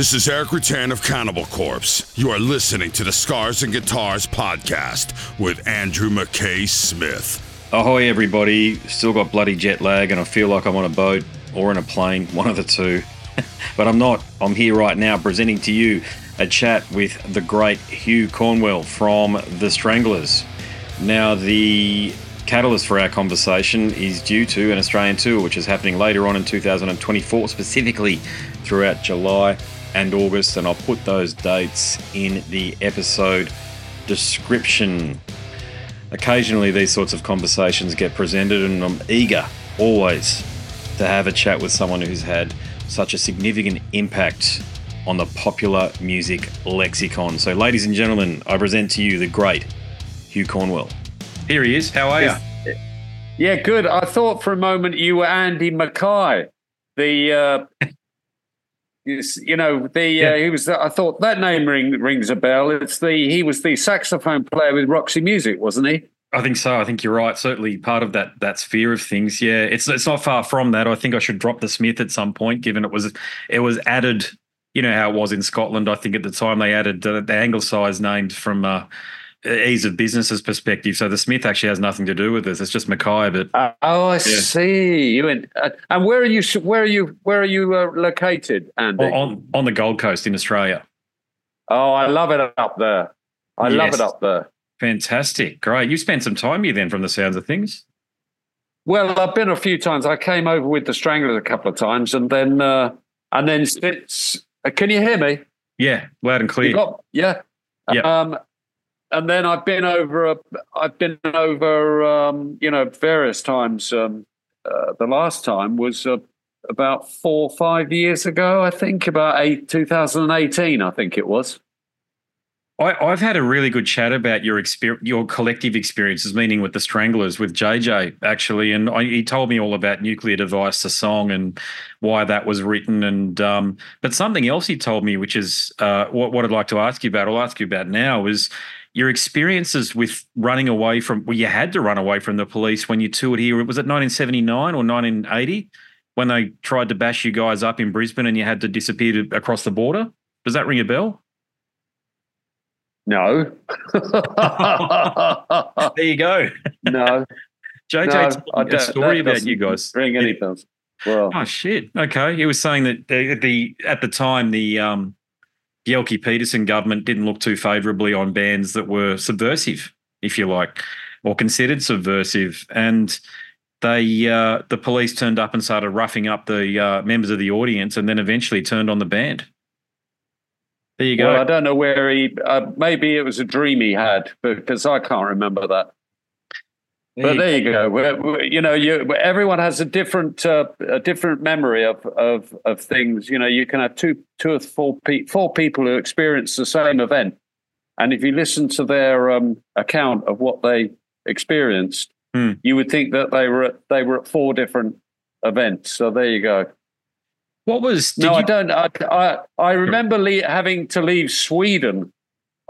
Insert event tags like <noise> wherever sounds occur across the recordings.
This is Erik Rutan of Cannibal Corpse. You are listening to the Scars and Guitars podcast with Andrew McKay Smith. Ahoy, everybody. Still got bloody jet lag, and I feel like I'm on a boat or in a plane, one of the two. <laughs> but I'm not. I'm here right now presenting to you a chat with the great Hugh Cornwell from The Stranglers. Now, the catalyst for our conversation is due to an Australian tour, which is happening later on in 2024, specifically throughout July and August, and I'll put those dates in the episode description. Occasionally, these sorts of conversations get presented, and I'm eager always to have a chat with someone who's had such a significant impact on the popular music lexicon. So, ladies and gentlemen, I present to you the great Hugh Cornwell. Here he is. How are you? Yeah, good. I thought for a moment you were Andy Mackay, the uh, you know the yeah. uh, he was. I thought that name ring, rings a bell. It's the he was the saxophone player with Roxy Music, wasn't he? I think so. I think you're right. Certainly part of that that sphere of things. Yeah, it's it's not far from that. I think I should drop the Smith at some point, given it was it was added. You know how it was in Scotland. I think at the time they added uh, the anglicised names from. Uh, ease of business's perspective. So the Smith actually has nothing to do with this. It's just Mackay. But uh, oh, I yeah. see. You and, uh, and where are you? Where are you? Where are you uh, located, Andy? On on the Gold Coast in Australia. Oh, I love it up there. I yes. love it up there. Fantastic, great. You spent some time here then, from the sounds of things. Well, I've been a few times. I came over with the Stranglers a couple of times, and then uh, and then it's. Uh, can you hear me? Yeah, loud and clear. Got, yeah. Yeah. Um, and then I've been over. I've been over. Um, you know, various times. Um, uh, the last time was uh, about four, five years ago. I think about eight, 2018. I think it was. I, have had a really good chat about your experience, your collective experiences, meaning with the Stranglers, with JJ actually, and I, he told me all about Nuclear Device, the song, and why that was written. And um, but something else he told me, which is uh, what, what I'd like to ask you about, I'll ask you about now, is your experiences with running away from well you had to run away from the police when you toured here. Was it 1979 or 1980 when they tried to bash you guys up in brisbane and you had to disappear to, across the border? Does that ring a bell? No. <laughs> There you go. No. <laughs> Jj no, told a story about you guys. ring any bells well. Oh shit. Okay. He was saying that the, the at the time the um Bjelke Petersen government didn't look too favourably on bands that were subversive, if you like, or considered subversive. And they uh, the police turned up and started roughing up the uh, members of the audience, and then eventually turned on the band. There you go. Well, I don't know where he. Uh, maybe it was a dream he had, because I can't remember that. But there you go. We're, we're, you know, you everyone has a different uh, a different memory of, of of things. You know, you can have two two or four pe- four people who experience the same event, and if you listen to their um, account of what they experienced, hmm. you would think that they were at, they were at four different events. So there you go. What was? no, you... I don't. I I, I remember le- having to leave Sweden.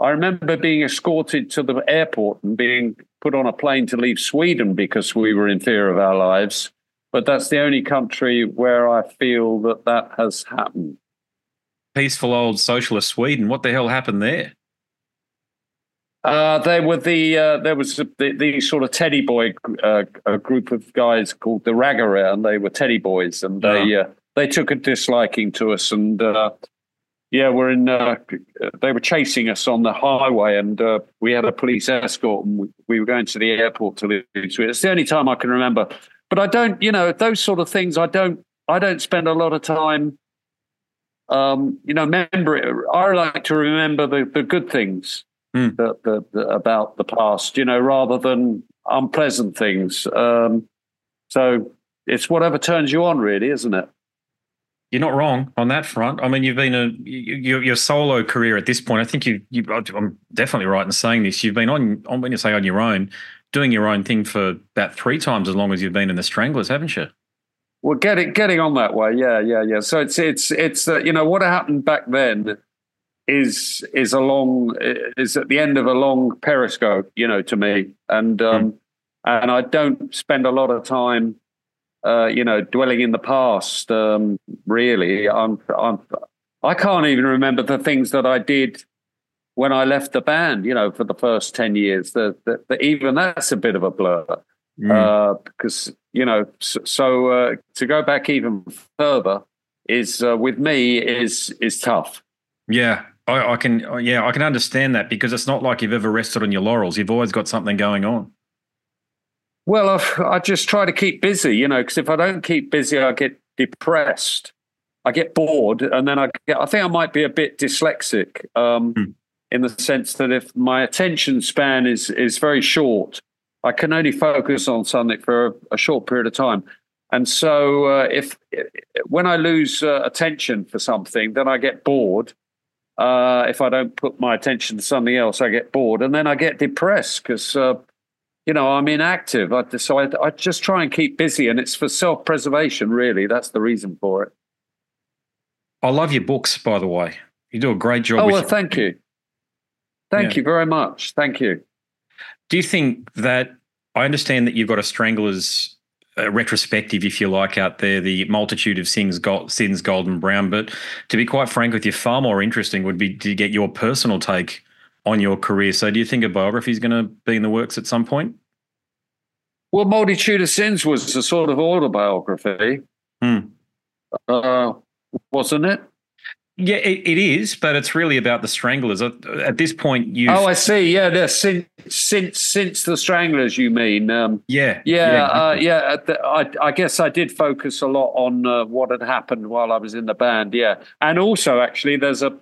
I remember being escorted to the airport and being put on a plane to leave Sweden because we were in fear of our lives. But that's the only country where I feel that that has happened. Peaceful old socialist Sweden. What the hell happened there? Uh, they were the uh, there was the, the, sort of teddy boy uh, a group of guys called the Raggare, and they were teddy boys, and they uh, they took a disliking to us, and uh, yeah, we're in. Uh, they were chasing us on the highway, and uh, we had a police escort, and we, we, were going to the airport to leave. It's the only time I can remember. But I don't, you know, those sort of things. I don't. I don't spend a lot of time. Um, you know, remember. I like to remember the, the good things mm. that, that, that, about the past. You know, rather than unpleasant things. Um, so it's whatever turns you on, really, isn't it? You're not wrong on that front. I mean, you've been a your, your solo career at this point. I think you, you I'm definitely right in saying this. You've been on, on when you say on your own, doing your own thing for about three times as long as you've been in the Stranglers, haven't you? Well, getting getting on that way, yeah, yeah, yeah. So it's it's it's uh, you know what happened back then is is a long is at the end of a long periscope, you know, to me, and um, mm. and I don't spend a lot of time uh, you know, dwelling in the past. Um, really, I'm, I'm, I can't even remember the things that I did when I left the band. You know, for the first ten years, that even that's a bit of a blur. Mm. Uh, because you know, so, so uh, to go back even further is uh, with me is is tough. Yeah, I, I, can. Yeah, I can understand that because it's not like you've ever rested on your laurels. You've always got something going on. Well, I, I just try to keep busy, you know, because if I don't keep busy, I get depressed. I get bored, and then I get. I think I might be a bit dyslexic, um, hmm. in the sense that if my attention span is is very short, I can only focus on something for a, a short period of time. And so, uh, if when I lose uh, attention for something, then I get bored. Uh, if I don't put my attention to something else, I get bored, and then I get depressed because uh, you know I'm inactive. I, so I, I just try and keep busy, and it's for self-preservation. Really, that's the reason for it. I love your books, by the way. You do a great job. Oh well, thank you. Thank yeah. you very much. Thank you. Do you think that I understand that you've got a Stranglers uh, retrospective, if you like, out there, the multitude of sins, gold, sins, gold and brown. But to be quite frank with you, far more interesting would be to get your personal take on your career. So, do you think a biography is going to be in the works at some point? Well, Multitude of Sins was a sort of autobiography, hmm. uh, wasn't it? Yeah, it, it is, but it's really about the Stranglers. At this point, you. Oh, I see. Yeah, since since since the Stranglers, you mean? Um, yeah, yeah, yeah. Uh, yeah I, I, guess I did focus a lot on uh, what had happened while I was in the band. Yeah, and also actually, there's a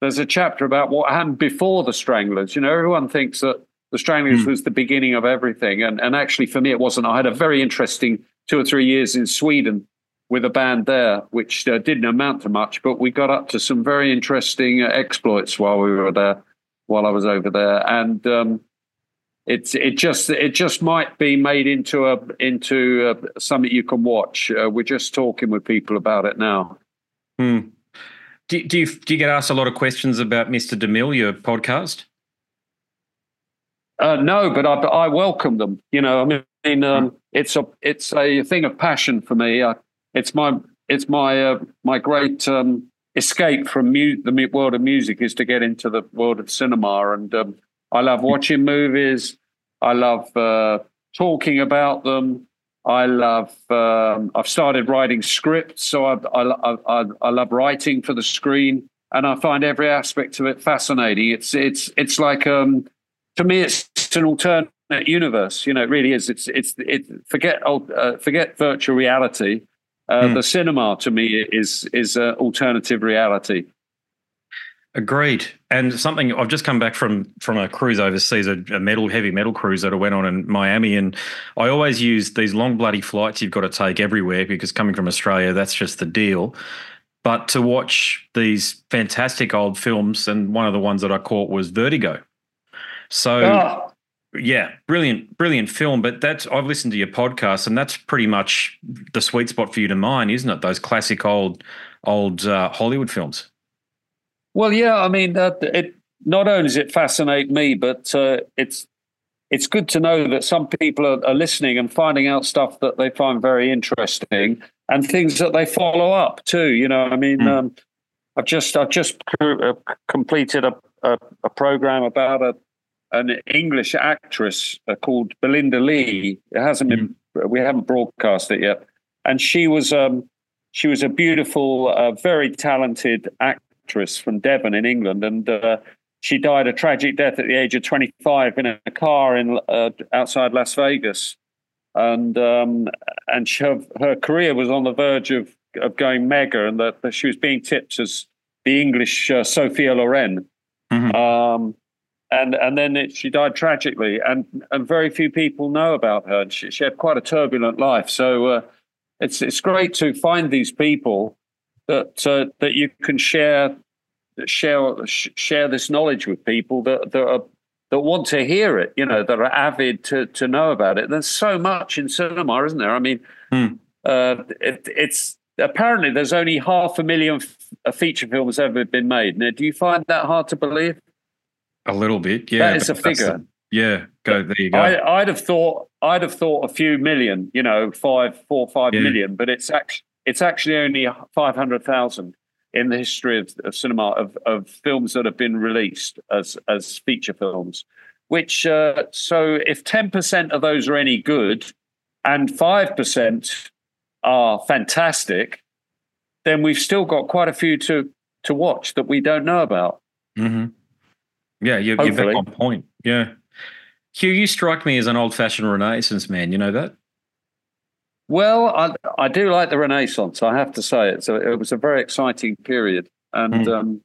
there's a chapter about what happened before the Stranglers. You know, everyone thinks that the Stranglers mm. was the beginning of everything, and and actually for me, it wasn't. I had a very interesting two or three years in Sweden with a band there, which uh, didn't amount to much, but we got up to some very interesting uh, exploits while we were there, while I was over there, and um, it's it just it just might be made into a into a, something you can watch. Uh, we're just talking with people about it now. Hmm. Do, do you do you get asked a lot of questions about Mr. DeMille, your podcast? Uh, no, but I, I welcome them. You know, I mean, um, it's a it's a thing of passion for me. I, it's my it's my uh, my great um, escape from mu- the world of music is to get into the world of cinema, and um, I love watching movies. I love uh, talking about them. I love. Um, I've started writing scripts, so I, I, I, I love writing for the screen, and I find every aspect of it fascinating. It's it's it's like um, to me, it's an alternate universe. You know, it really is. It's it's it. Forget uh, forget virtual reality. Uh, mm. The cinema to me is is an alternative reality. Agreed. And something I've just come back from from a cruise overseas, a, a, metal heavy metal cruise that I went on in Miami, and I always use these long bloody flights you've got to take everywhere because coming from Australia, that's just the deal. But to watch these fantastic old films, and one of the ones that I caught was Vertigo. So oh. Yeah, brilliant, brilliant film. But that's I've listened to your podcast, and that's pretty much the sweet spot for you to mine, isn't it? Those classic old, old uh, Hollywood films. Well, yeah. I mean, uh, it not only does it fascinate me, but uh, it's it's good to know that some people are, are, listening and finding out stuff that they find very interesting and things that they follow up too. You know, I mean, mm. um, I've just I've just uh, completed a, a, a program about a an English actress uh, called Belinda Lee. It hasn't been we haven't broadcast it yet, and she was um, she was a beautiful, uh, very talented actress from Devon in England, and uh, she died a tragic death at the age of 25 in a car in uh, outside Las Vegas, and um, and she, her, her, career was on the verge of of going mega, and that, that she was being tipped as the English uh, Sophia Loren. Mm-hmm. Um, and and then it, she died tragically, and and very few people know about her. And she, she had quite a turbulent life, so uh, it's it's great to find these people that uh, that you can share share share this knowledge with people that that are that want to hear it, you know, that are avid to to know about it. There's so much in cinema, isn't there? I mean, hmm. uh, it, it's apparently there's only half a million f- feature films ever been made. Now, do you find that hard to believe? A little bit, yeah. That is a figure. yeah, go there. You go. I, would have thought I'd have thought a few million, you know, five, four, five yeah. million, but it's actually it's actually only five hundred thousand. in the history of, of cinema of, of films that have been released as as feature films. Which uh, so if ten percent of those are any good, and five percent are fantastic, then we've still got quite a few to to watch that we don't know about. Mm-hmm. Yeah, you're, you're back on point. Yeah. Hugh, you strike me as an old fashioned Renaissance man. You know that? Well, I, I do like the Renaissance. I have to say it's a, it was a very exciting period, and mm. um,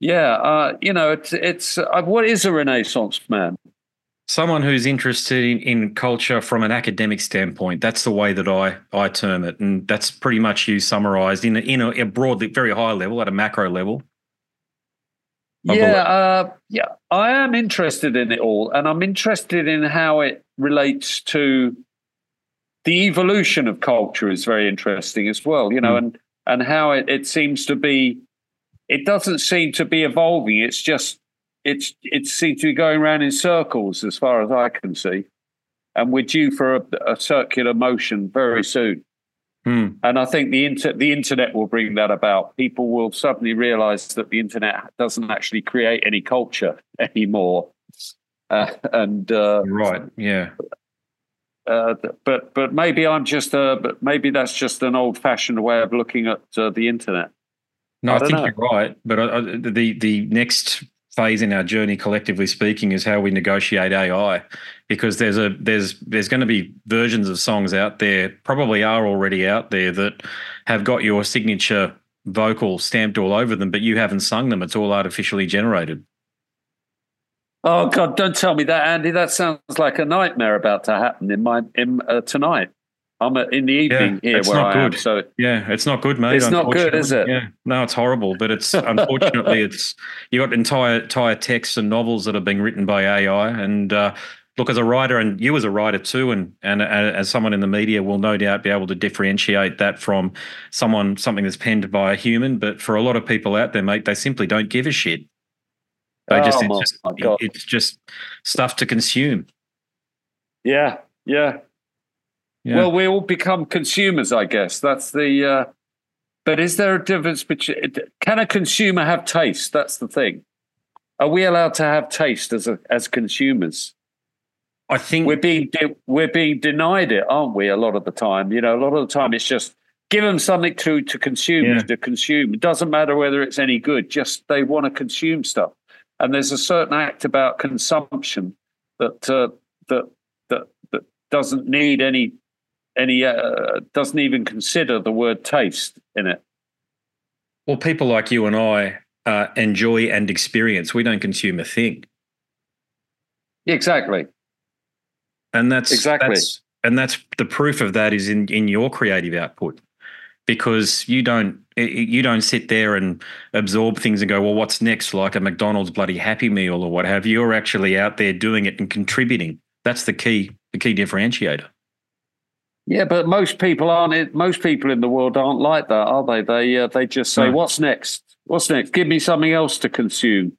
yeah, uh, you know, it's it's uh, what is a Renaissance man? Someone who's interested in, in culture from an academic standpoint. That's the way that I I term it, and that's pretty much you summarised in a, in a, a broadly very high level at a macro level. Yeah, uh, yeah, I am interested in it all, and I'm interested in how it relates to the evolution of culture is very interesting as well. You know, mm. and and how it, it seems to be. It doesn't seem to be evolving. It's just it's it seems to be going around in circles as far as I can see, and we're due for a, a circular motion very soon. Hmm. And I think the inter- the internet will bring that about. People will suddenly realize that the internet doesn't actually create any culture <laughs> anymore. Uh, and uh, right, yeah. Uh, but but maybe I'm just a but maybe that's just an old fashioned way of looking at uh, the internet. No, I, I think know. you're right. But I, the the next phase in our journey, collectively speaking, is how we negotiate AI, because there's a there's there's going to be versions of songs out there, probably are already out there that have got your signature vocal stamped all over them, but you haven't sung them. It's all artificially generated. Oh God! Don't tell me that, Andy. That sounds like a nightmare about to happen in my in uh, tonight. I'm in the evening yeah, here where I good. am. So yeah, it's not good, mate. It's not good, is it? Yeah, no, it's horrible. But it's unfortunately, <laughs> it's you got entire entire texts and novels that are being written by AI. And uh, look, as a writer, and you as a writer too, and and uh, as someone in the media, will no doubt be able to differentiate that from someone something that's penned by a human. But for a lot of people out there, mate, they simply don't give a shit. They oh, just, it's, just it's just stuff to consume. Yeah, yeah. Yeah. Well, we all become consumers, I guess. That's the. Uh, but is there a difference between? Can a consumer have taste? That's the thing. Are we allowed to have taste as a, as consumers? I think we're being de- we're being denied it, aren't we? A lot of the time, you know, a lot of the time it's just give them something to to consume yeah. to consume. It doesn't matter whether it's any good; just they want to consume stuff. And there's a certain act about consumption that uh, that that that doesn't need any any uh, doesn't even consider the word taste in it. Well, people like you and I uh, enjoy and experience. We don't consume a thing. Exactly. And that's exactly. That's, and that's the proof of that is in in your creative output because you don't you don't sit there and absorb things and go well what's next like a mcdonald's bloody happy meal or what have you you're actually out there doing it and contributing that's the key the key differentiator yeah, but most people aren't. Most people in the world aren't like that, are they? They uh, they just say, no. "What's next? What's next? Give me something else to consume,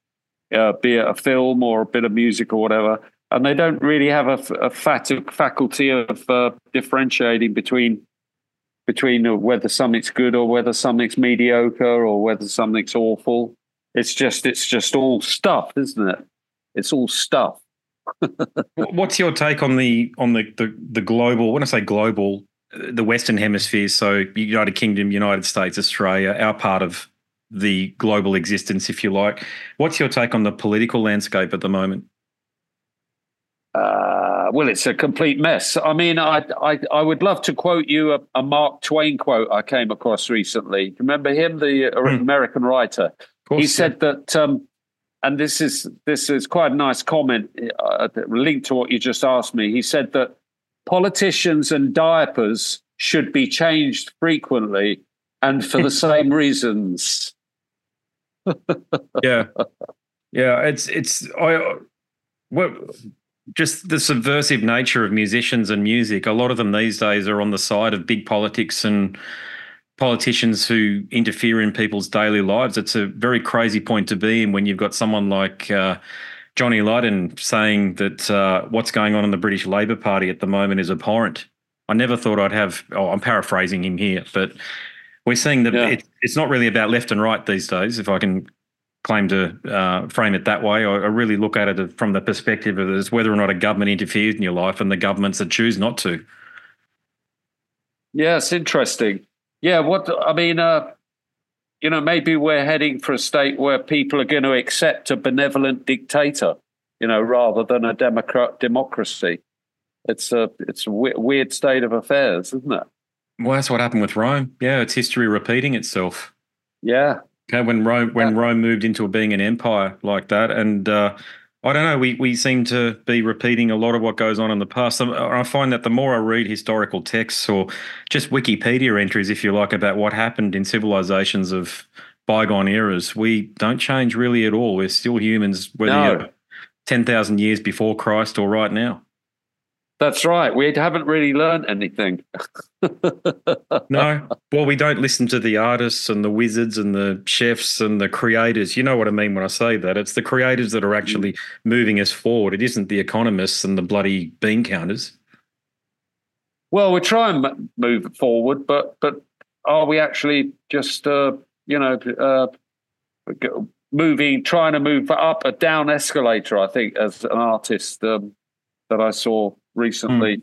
uh, be it a film or a bit of music or whatever." And they don't really have a, a fat, faculty of uh, differentiating between between whether something's good or whether something's mediocre or whether something's awful. It's just it's just all stuff, isn't it? It's all stuff. What's your take on the on the, the the global? When I say global, the Western Hemisphere, so United Kingdom, United States, Australia, our part of the global existence, if you like. What's your take on the political landscape at the moment? Uh, well, it's a complete mess. I mean, I I, I would love to quote you a, a, Mark Twain quote I came across recently. Remember him, the mm. American writer? Course, he said yeah. that um, and this is this is quite a nice comment uh, linked to what you just asked me. He said that politicians and diapers should be changed frequently and for the <laughs> same reasons. yeah, yeah. It's it's I well, just the subversive nature of musicians and music. A lot of them these days are on the side of big politics and politicians who interfere in people's daily lives. It's a very crazy point to be in when you've got someone like uh, Johnny Lydon saying that uh, what's going on in the British Labour Party at the moment is abhorrent. I never thought I'd have, oh, I'm paraphrasing him here, but We're seeing that Yeah. it, it's not really about left and right these days, if I can claim to uh, frame it that way. I, I really look at it from the perspective of as whether or not a government interferes in your life and the governments that choose not to. Yeah, it's interesting. Yeah, what I mean, uh, you know, maybe we're heading for a state where people are going to accept a benevolent dictator, you know, rather than a democrat democracy. It's a it's a weird state of affairs, isn't it? Well, that's what happened with Rome. Yeah, it's history repeating itself. Yeah, Okay, when Rome when Rome moved into being an empire like that, and uh, I don't know, we we seem to be repeating a lot of what goes on in the past. Um, I find that the more I read historical texts or just Wikipedia entries, if you like, about what happened in civilizations of bygone eras, we don't change really at all. We're still humans, whether No. you're ten thousand years before Christ or right now. That's right. We haven't really learned anything. <laughs> No, well, we don't listen to the artists and the wizards and the chefs and the creators. You know what I mean when I say that. It's the creators that are actually moving us forward. It isn't the economists and the bloody bean counters. Well, we try and m- move forward, but but are we actually just uh, you know uh, moving, trying to move up a down escalator? I think as an artist um, that I saw recently,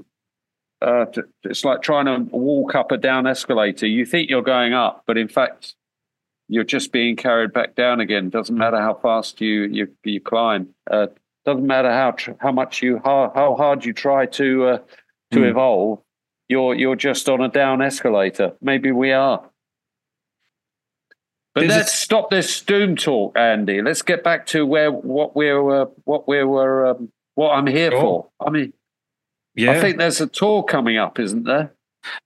uh, t- it's like trying to walk up a down escalator. You think you're going up, but in fact, you're just being carried back down again. Doesn't matter how fast you you, you climb. Uh, doesn't matter how tr- how much you how, how hard you try to uh, to Hmm. evolve. You're you're just on a down escalator. Maybe we are. But let's stop this doom talk, Andy. Let's get back to where what we're uh, what we were um, what I'm here for. I mean, Yeah, I think there's a tour coming up, isn't there?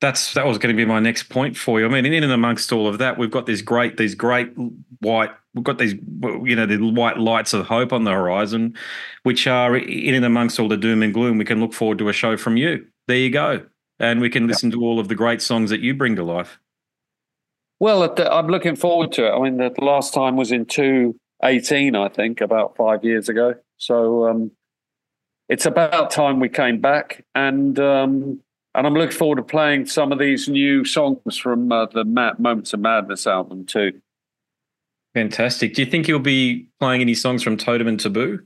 that's that was going to be my next point for you. I mean, in and amongst all of that, we've got these great, these great white, we've got these, you know, the white lights of hope on the horizon, which are in and amongst all the doom and gloom. We can look forward to a show from you. There you go, and we can listen to all of the great songs that you bring to life. Well, I'm looking forward to it. I mean, the last time was in 2018, I think, about five years ago. So um, it's about time we came back, and um, and I'm looking forward to playing some of these new songs from uh, the Moments of Madness album too. Fantastic. Do you think you'll be playing any songs from Totem and Taboo?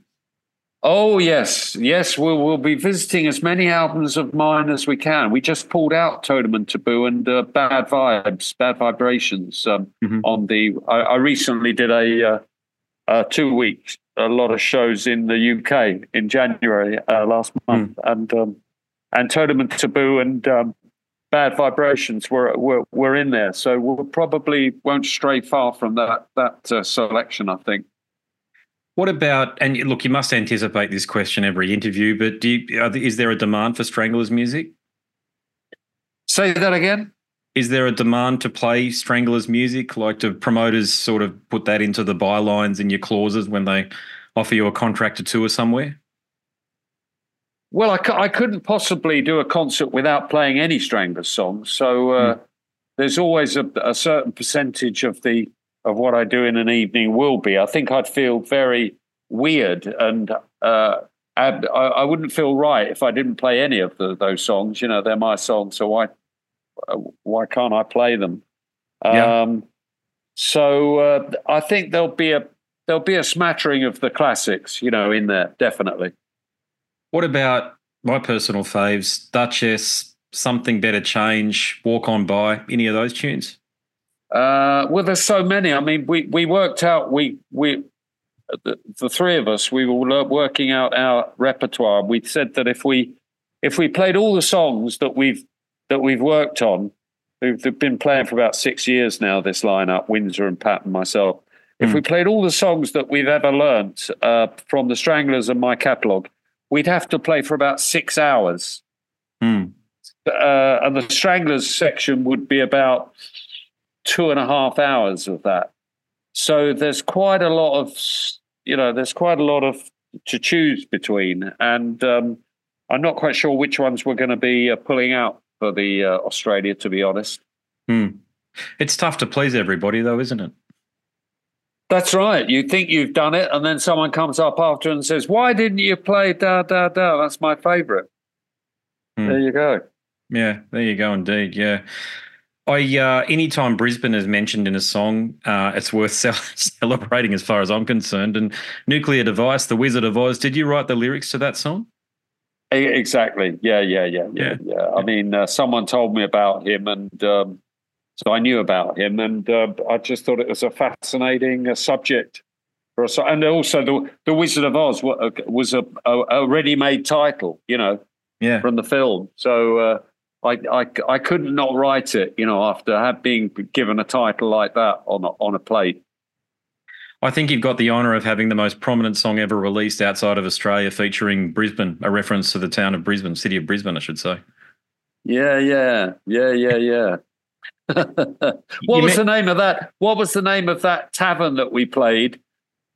Oh yes, yes, we'll we'll be visiting as many albums of mine as we can. We just pulled out Totem and Taboo and uh, Bad Vibes, Bad Vibrations um, Mhm. on the. I, I recently did a uh, uh, two weeks, a lot of shows in the UK in January uh, last month, and um, and Totem and Taboo and um, Bad Vibrations were, were were in there. So we'll probably won't stray far from that that uh, selection. I think. What about and look, you must anticipate this question every interview, but do you, are, there- is there a demand for Stranglers music? Say that again. Is there a demand to play Stranglers music? Like, do promoters sort of put that into the bylines in your clauses when they offer you a contract to tour somewhere? Well, I, I couldn't possibly do a concert without playing any Stranglers songs. So uh, there's always a, a certain percentage of the of what I do in an evening will be. I think I'd feel very weird and uh, ab- I, I wouldn't feel right if I didn't play any of the, those songs. You know, they're my songs, so why uh, why can't I play them? Yeah. Um, so uh, I think there'll be a there'll be a smattering of the classics, you know, in there definitely. What about my personal faves, Duchess, Something Better Change, Walk On By, any of those tunes? Uh, well, there's so many. I mean, we we worked out we we the, the three of us we were working out our repertoire. We said that if we if we played all the songs that we've that we've worked on, we've we've been playing for about six years now. This lineup, Windsor and Pat and myself. If Hmm. we played all the songs that we've ever learnt uh, from the Stranglers and my catalogue, we'd have to play for about six hours Hmm. uh, and the Stranglers section would be about two and a half hours of that. So there's quite a lot of, you know, there's quite a lot of to choose between, and um, I'm not quite sure which ones we're going to be uh, pulling out for the uh, Australia, to be honest. Hmm. It's tough to please everybody, though, isn't it? That's right. You think you've done it, and then someone comes up after and says, "Why didn't you play da da da?" That's my favourite. Hmm. There you go. Yeah, there you go, indeed. Yeah. I uh, anytime Brisbane is mentioned in a song, uh, it's worth <laughs> celebrating as far as I'm concerned. And Nuclear Device, The Wizard of Oz. Did you write the lyrics to that song? Exactly. Yeah, yeah, yeah, yeah, yeah. yeah. I mean, uh, someone told me about him, and um, so I knew about him, and uh, I just thought it was a fascinating uh, subject for us. And also, the the Wizard of Oz was a, a, a ready-made title, you know, yeah, from the film. So uh, I, I I could not write it, you know, after being given a title like that on a, on a plate. I think you've got the honour of having the most prominent song ever released outside of Australia, featuring Brisbane, a reference to the town of Brisbane, city of Brisbane, I should say. Yeah, yeah, yeah, yeah, yeah. <laughs> what you was the name of that? What was the name of that tavern that we played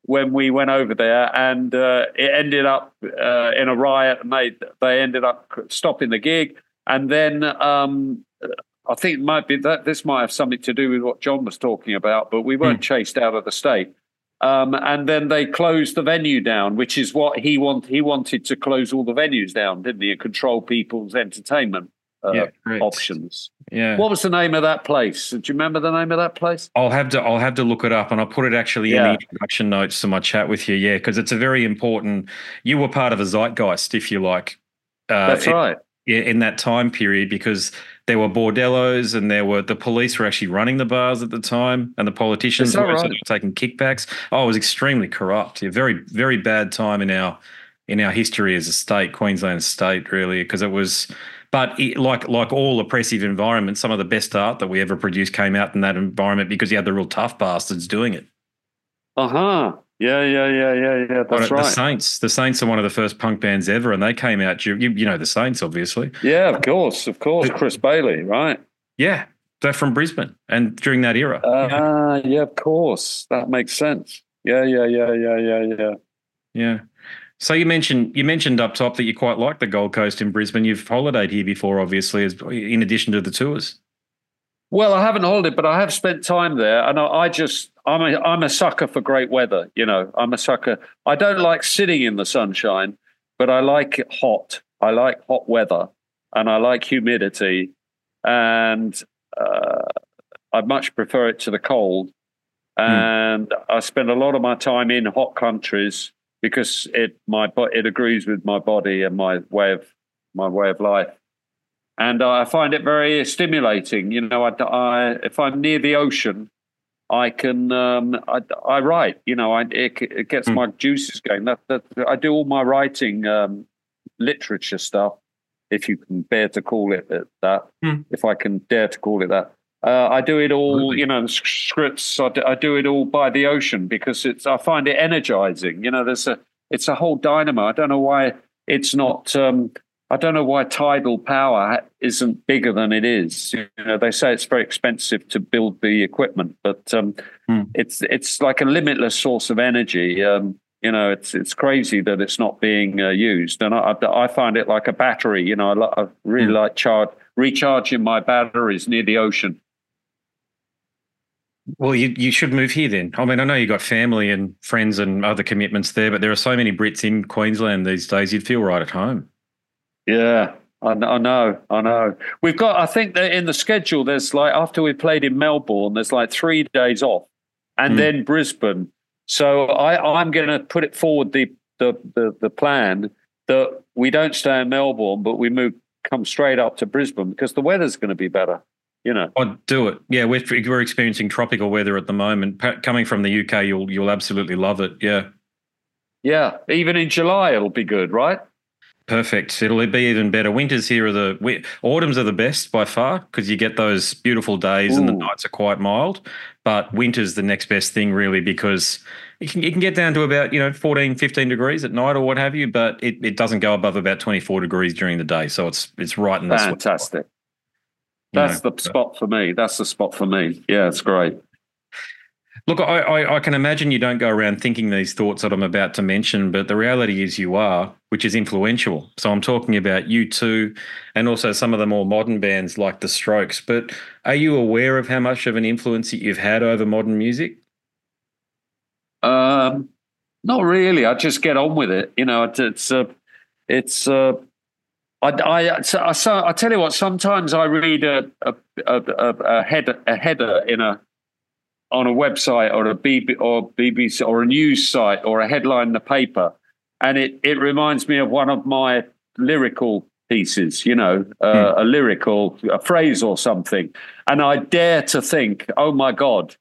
when we went over there? And uh, it ended up uh, in a riot, and they they ended up stopping the gig. And then um, I think it might be that this might have something to do with what John was talking about, but we weren't hmm. chased out of the state. Um, and then they closed the venue down, which is what he want. He wanted to close all the venues down, didn't he? And control people's entertainment uh, yeah, options. Yeah. What was the name of that place? Do you remember the name of that place? I'll have to. I'll have to look it up, and I'll put it actually yeah. in the introduction notes to my chat with you. Yeah, because it's a very important. You were part of a zeitgeist, if you like. Uh, That's right. In, in that time period, because there were bordellos and there were the police were actually running the bars at the time and the politicians were right? taking kickbacks. Oh, it was extremely corrupt. A very, very bad time in our in our history as a state, Queensland state, really, because it was. But it, like like all oppressive environments, some of the best art that we ever produced came out in that environment because you had the real tough bastards doing it. Uh huh. Yeah, yeah, yeah, yeah, yeah. That's right. The Saints, the Saints are one of the first punk bands ever, and they came out. You, you know the Saints, obviously. Yeah, of course, of course. Chris Bailey, right? Yeah, they're from Brisbane, and during that era. Uh, yeah. yeah, of course, that makes sense. Yeah, yeah, yeah, yeah, yeah, yeah. Yeah. So you mentioned you mentioned up top that you quite like the Gold Coast in Brisbane. You've holidayed here before, obviously, as in addition to the tours. Well, I haven't holidayed, but I have spent time there, and I, I just I'm a I'm a sucker for great weather. You know, I'm a sucker. I don't like sitting in the sunshine, but I like it hot. I like hot weather, and I like humidity, and uh, I much prefer it to the cold. Hmm. And mm. I spend a lot of my time in hot countries because it my it agrees with my body and my way of my way of life and I find it very stimulating. You know, I, I, if I'm near the ocean, I can um, I, I, write. You know, I, it, it gets mm. my juices going. That, that, I do all my writing, um, literature stuff, if you can bear to call it that. Mm. If I can dare to call it that. Uh, I do it all, really? you know, scripts. I do, I do, it all by the ocean because it's. I find it energizing. You know, there's a. It's a whole dynamo. I don't know why it's not. Um, I don't know why tidal power isn't bigger than it is. You know, they say it's very expensive to build the equipment, but um, mm. it's it's like a limitless source of energy. Um, you know, it's it's crazy that it's not being uh, used, and I, I find it like a battery. You know, I, I really mm. like charge recharging my batteries near the ocean. Well, you you should move here then. I mean, I know you've got family and friends and other commitments there, but there are so many Brits in Queensland these days. You'd feel right at home. Yeah, I, I know, I know. We've got, I think that in the schedule, there's like after we played in Melbourne, there's like three days off, and mm. then Brisbane. So I, I'm going to put it forward the, the the the plan that we don't stay in Melbourne, but we move come straight up to Brisbane because the weather's going to be better. You know, I'd do it. Yeah, we're we're experiencing tropical weather at the moment. Coming from the UK, you'll you'll absolutely love it. Yeah, yeah. Even in July, it'll be good, right? Perfect. It'll be even better. Winters here are the autumns are the best by far because you get those beautiful days Ooh. and the nights are quite mild. But winter's the next best thing really because it can, it can get down to about you know 14, 15 degrees at night or what have you, but it, it doesn't go above about twenty four degrees during the day. So it's it's right in the fantastic. That's know, the spot for me. That's the spot for me. Yeah, it's great. Look, I, I, I, can imagine you don't go around thinking these thoughts that I'm about to mention, but the reality is you are, which is influential. So I'm talking about you too, and also some of the more modern bands like The Strokes. But are you aware of how much of an influence that you've had over modern music? Um, not really. I just get on with it. You know, it's, it's, uh, it's, uh, I, I, I, I, tell you what. Sometimes I read a a, a, a, header a header in a on a website or a BB or BBC or a news site or a headline in the paper, and it it reminds me of one of my lyrical pieces. You know, uh, mm. a lyrical a phrase or something, and I dare to think, oh my god,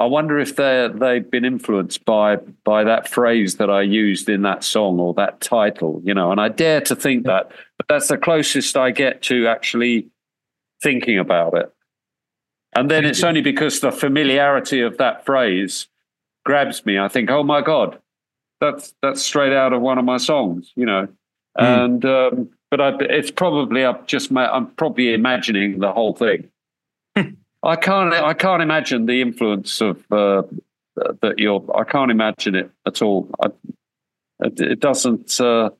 I wonder if they they've been influenced by by that phrase that I used in that song or that title, you know. And I dare to think that, but that's the closest I get to actually thinking about it. And then it's only because the familiarity of that phrase grabs me. I think, oh my god, that's that's straight out of one of my songs, you know. Mm. And um, but I, it's probably I'm just I'm probably imagining the whole thing. <laughs> I can't. I can't imagine the influence of uh, that you're. I can't imagine it at all. I, it, it, doesn't. Uh,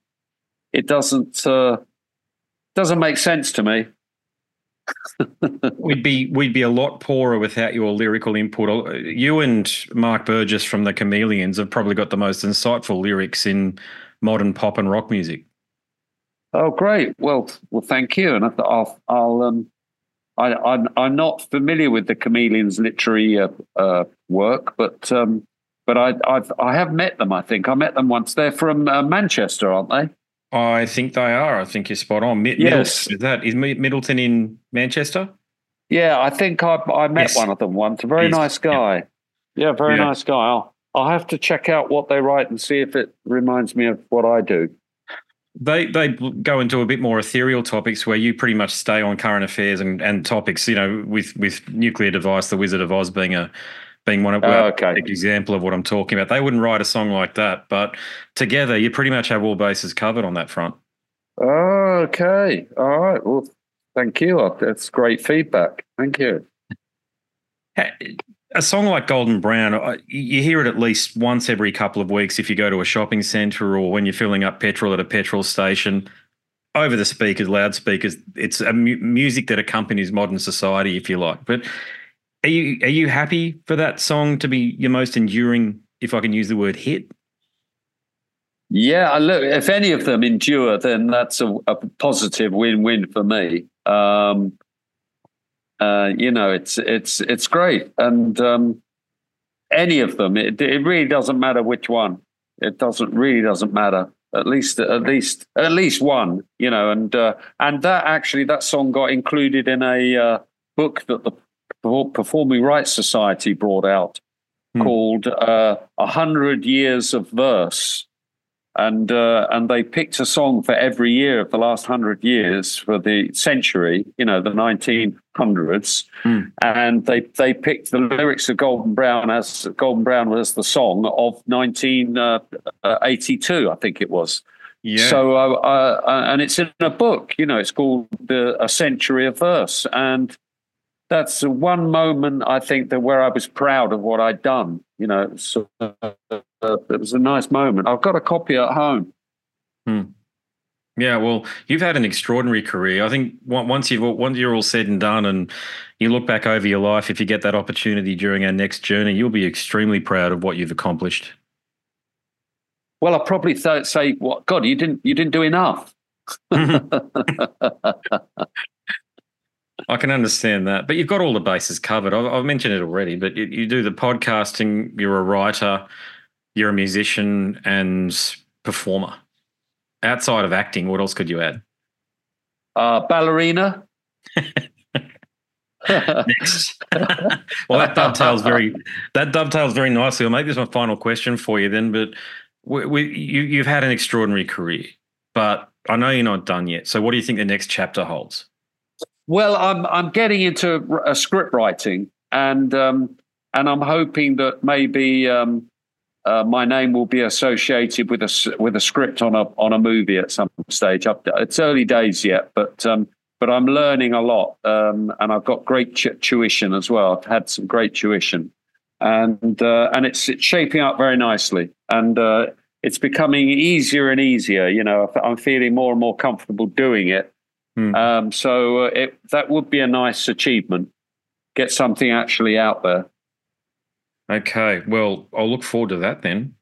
it doesn't. Uh, doesn't make sense to me. We'd be we'd be a lot poorer without your lyrical input. You and Mark Burgess from the Chameleons have probably got the most insightful lyrics in modern pop and rock music. Oh, great! Well, well, thank you, and I'll I'll um, I, am I'm not familiar with the Chameleons' literary uh, uh, work, but um, but I I've, I have met them. I think I met them once. They're from uh, Manchester, aren't they? I think they are. I think you're spot on. Mid- yes, Middleton, is that is Middleton in Manchester? Yeah, I think I I met yes. one of them once. A very He's, nice guy. Yeah, yeah very yeah. nice guy. I'll, I'll have to check out what they write and see if it reminds me of what I do they they go into a bit more ethereal topics where you pretty much stay on current affairs and, and topics. You know, with with nuclear device, the Wizard of Oz being a being one of oh, okay. example of what I'm talking about. They wouldn't write a song like that, but together you pretty much have all bases covered on that front. Oh, okay, all right. Well, thank you. That's great feedback. Thank you a song like Golden Brown, uh, you hear it at least once every couple of weeks if you go to a shopping centre or when you're filling up petrol at a petrol station. Over the speakers, loudspeakers, it's a mu- music that accompanies modern society, if you like. But are you are you happy for that song to be your most enduring, if I can use the word hit? Yeah, look, if any of them endure, then that's a, a positive win-win for me. Um, uh, you know, it's it's it's great, and um, any of them, it, it really doesn't matter which one. It doesn't really doesn't matter. At least at least at least one, you know, and uh, and that actually that song got included in a uh, book that the Performing Rights Society brought out hmm. called uh, "A Hundred Years of Verse." and uh, and they picked a song for every year of the last hundred years for the century, you know, the 1900s, mm. and they they picked the lyrics of Golden Brown as Golden Brown was the song of 1982, uh, uh, I think it was. Yeah. So uh, uh, and it's in a book, you know, it's called the A Century of Verse, and that's one moment I think that where I was proud of what I'd done. You know, so uh, it was a nice moment. I've got a copy at home. Hmm. Yeah, well, you've had an extraordinary career. I think once you've once you're all said and done, and you look back over your life, if you get that opportunity during our next journey, you'll be extremely proud of what you've accomplished. Well, I'll probably th- say, "What God, you didn't you didn't do enough." <laughs> <laughs> <laughs> I can understand that, but you've got all the bases covered. I've, I've mentioned it already, but you, you, do the podcasting. You're a writer, you're a musician and performer. Outside of acting, what else could you add? Uh, ballerina. <laughs> Next. <laughs> well, that dovetails very that dovetails very nicely. I'll make this my final question for you then. But we, we, you, you've had an extraordinary career, but I know you're not done yet. So, what do you think the next chapter holds? Well, I'm I'm getting into a script writing, and um, and I'm hoping that maybe um, uh, my name will be associated with a with a script on a on a movie at some stage. It's early days yet, but um, but I'm learning a lot, um, and I've got great tuition as well. I've had some great tuition, and uh, and it's it's shaping up very nicely, and uh, it's becoming easier and easier. You know, I'm feeling more and more comfortable doing it Mm. Um, so uh, it, that would be a nice achievement. Get something actually out there. Okay, well, I'll look forward to that then.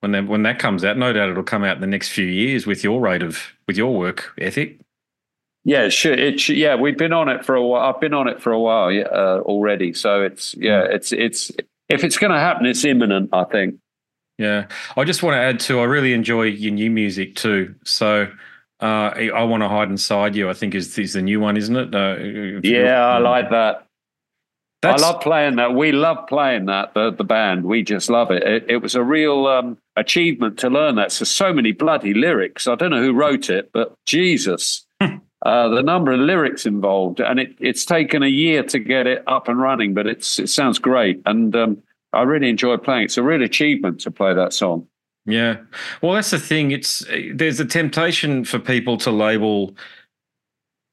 When that when that comes out, no doubt it'll come out in the next few years with your rate of with your work ethic. Yeah, it should, it should, yeah, we've been on it for a while. I've been on it for a while uh, already. So it's yeah, it's it's if it's going to happen, it's imminent. I think. Yeah, I just want to add too. I really enjoy your new music too. So. Uh, I want to hide inside you. I think is is the new one, isn't it? Uh, yeah, I like that. That's, I love playing that. We love playing that. The the band, we just love it. It, it was a real um, achievement to learn that. So so many bloody lyrics. I don't know who wrote it, but Jesus, <laughs> uh, the number of lyrics involved, and it, it's taken a year to get it up and running. But it's it sounds great, and um, I really enjoy playing. It's a real achievement to play that song. Yeah, well, that's the thing. It's there's a temptation for people to label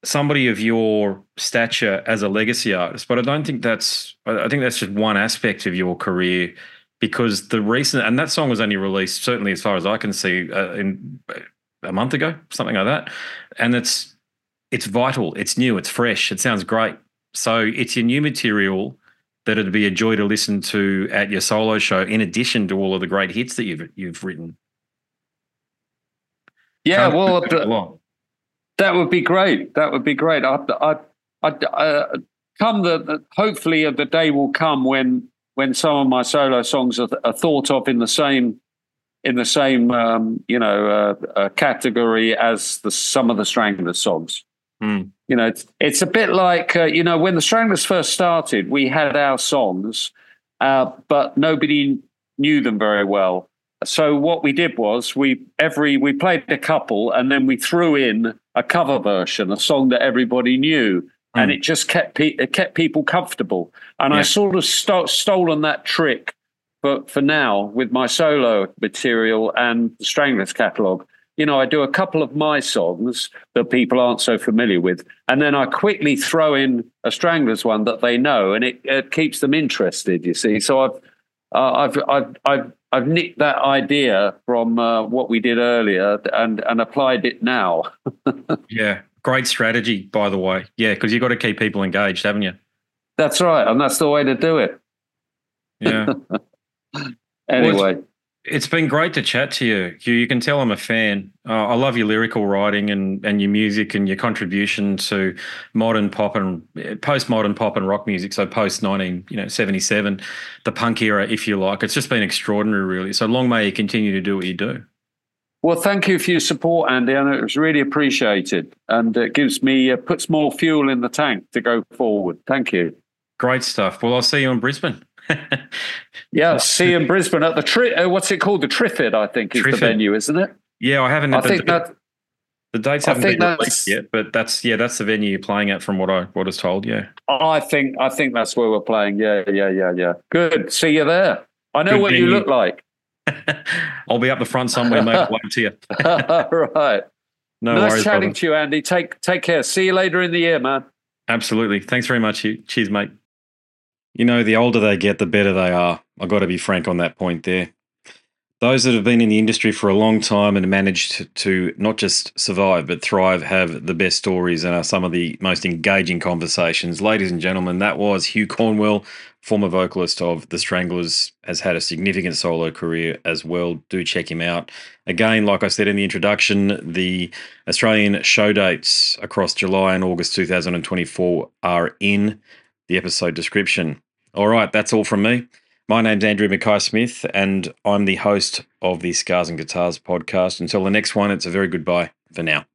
somebody of your stature as a legacy artist, but I don't think that's. I think that's just one aspect of your career because the recent and that song was only released certainly as far as I can see uh, in a month ago, something like that, and it's it's vital, it's new, it's fresh, it sounds great. So it's your new material that it'd be a joy to listen to at your solo show, in addition to all of the great hits that you've you've written. Yeah, Can't well, that would be great. That would be great. I, I, I, uh, come the hopefully the day will come when when some of my solo songs are, are thought of in the same in the same um, you know uh, uh, category as the some of the Stranglers songs. Mm. You know, it's it's a bit like uh, you know when the Stranglers first started, we had our songs, uh, but nobody knew them very well so what we did was we every we played a couple and then we threw in a cover version, a song that everybody knew, mm. and it just kept pe- it kept people comfortable. And yeah. I sort of st- stolen that trick but for now with my solo material and the Stranglers catalog. You know, I do a couple of my songs that people aren't so familiar with, and then I quickly throw in a Stranglers one that they know, and it, it keeps them interested. You see, so I've uh, I've I've I've I've nicked that idea from uh, what we did earlier and and applied it now. <laughs> yeah, great strategy, by the way. Yeah, because you've got to keep people engaged, haven't you? That's right, and that's the way to do it. Yeah. <laughs> anyway. Well, it's been great to chat to you. You, you can tell I'm a fan. Uh, I love your lyrical writing and, and your music and your contribution to modern pop and postmodern pop and rock music. So post nineteen, you know, seventy seven, the punk era, if you like. It's just been extraordinary, really. So long may you continue to do what you do. Well, thank you for your support, Andy, and it was really appreciated. And it gives me uh, puts more fuel in the tank to go forward. Thank you. Great stuff. Well, I'll see you in Brisbane. <laughs> yeah, see in Brisbane at the tri- uh, what's it called? The Triffid, I think, is Triffid. the venue, isn't it? Yeah, I haven't. I think the, that the dates haven't been released yet, but that's yeah, that's the venue you're playing at, from what I what is told. Yeah, I think I think that's where we're playing. Yeah, yeah, yeah, yeah. Good. See you there. I know Good what venue. you look like. <laughs> I'll be up the front somewhere, mate. Wave to you. <laughs> right. No nice worries, chatting brother. to you, Andy. Take take care. See you later in the year, man. Absolutely. Thanks very much. Cheers, mate. You know, the older they get, the better they are. I've got to be frank on that point there. Those that have been in the industry for a long time and managed to not just survive but thrive have the best stories and are some of the most engaging conversations. Ladies and gentlemen, that was Hugh Cornwell, former vocalist of The Stranglers, has had a significant solo career as well. Do check him out. Again, like I said in the introduction, the Australian show dates across July and August 2024 are in the episode description. All right, that's all from me. My name's Andrew Mackay Smith, and I'm the host of the Scars and Guitars podcast. Until the next one, it's a very goodbye for now.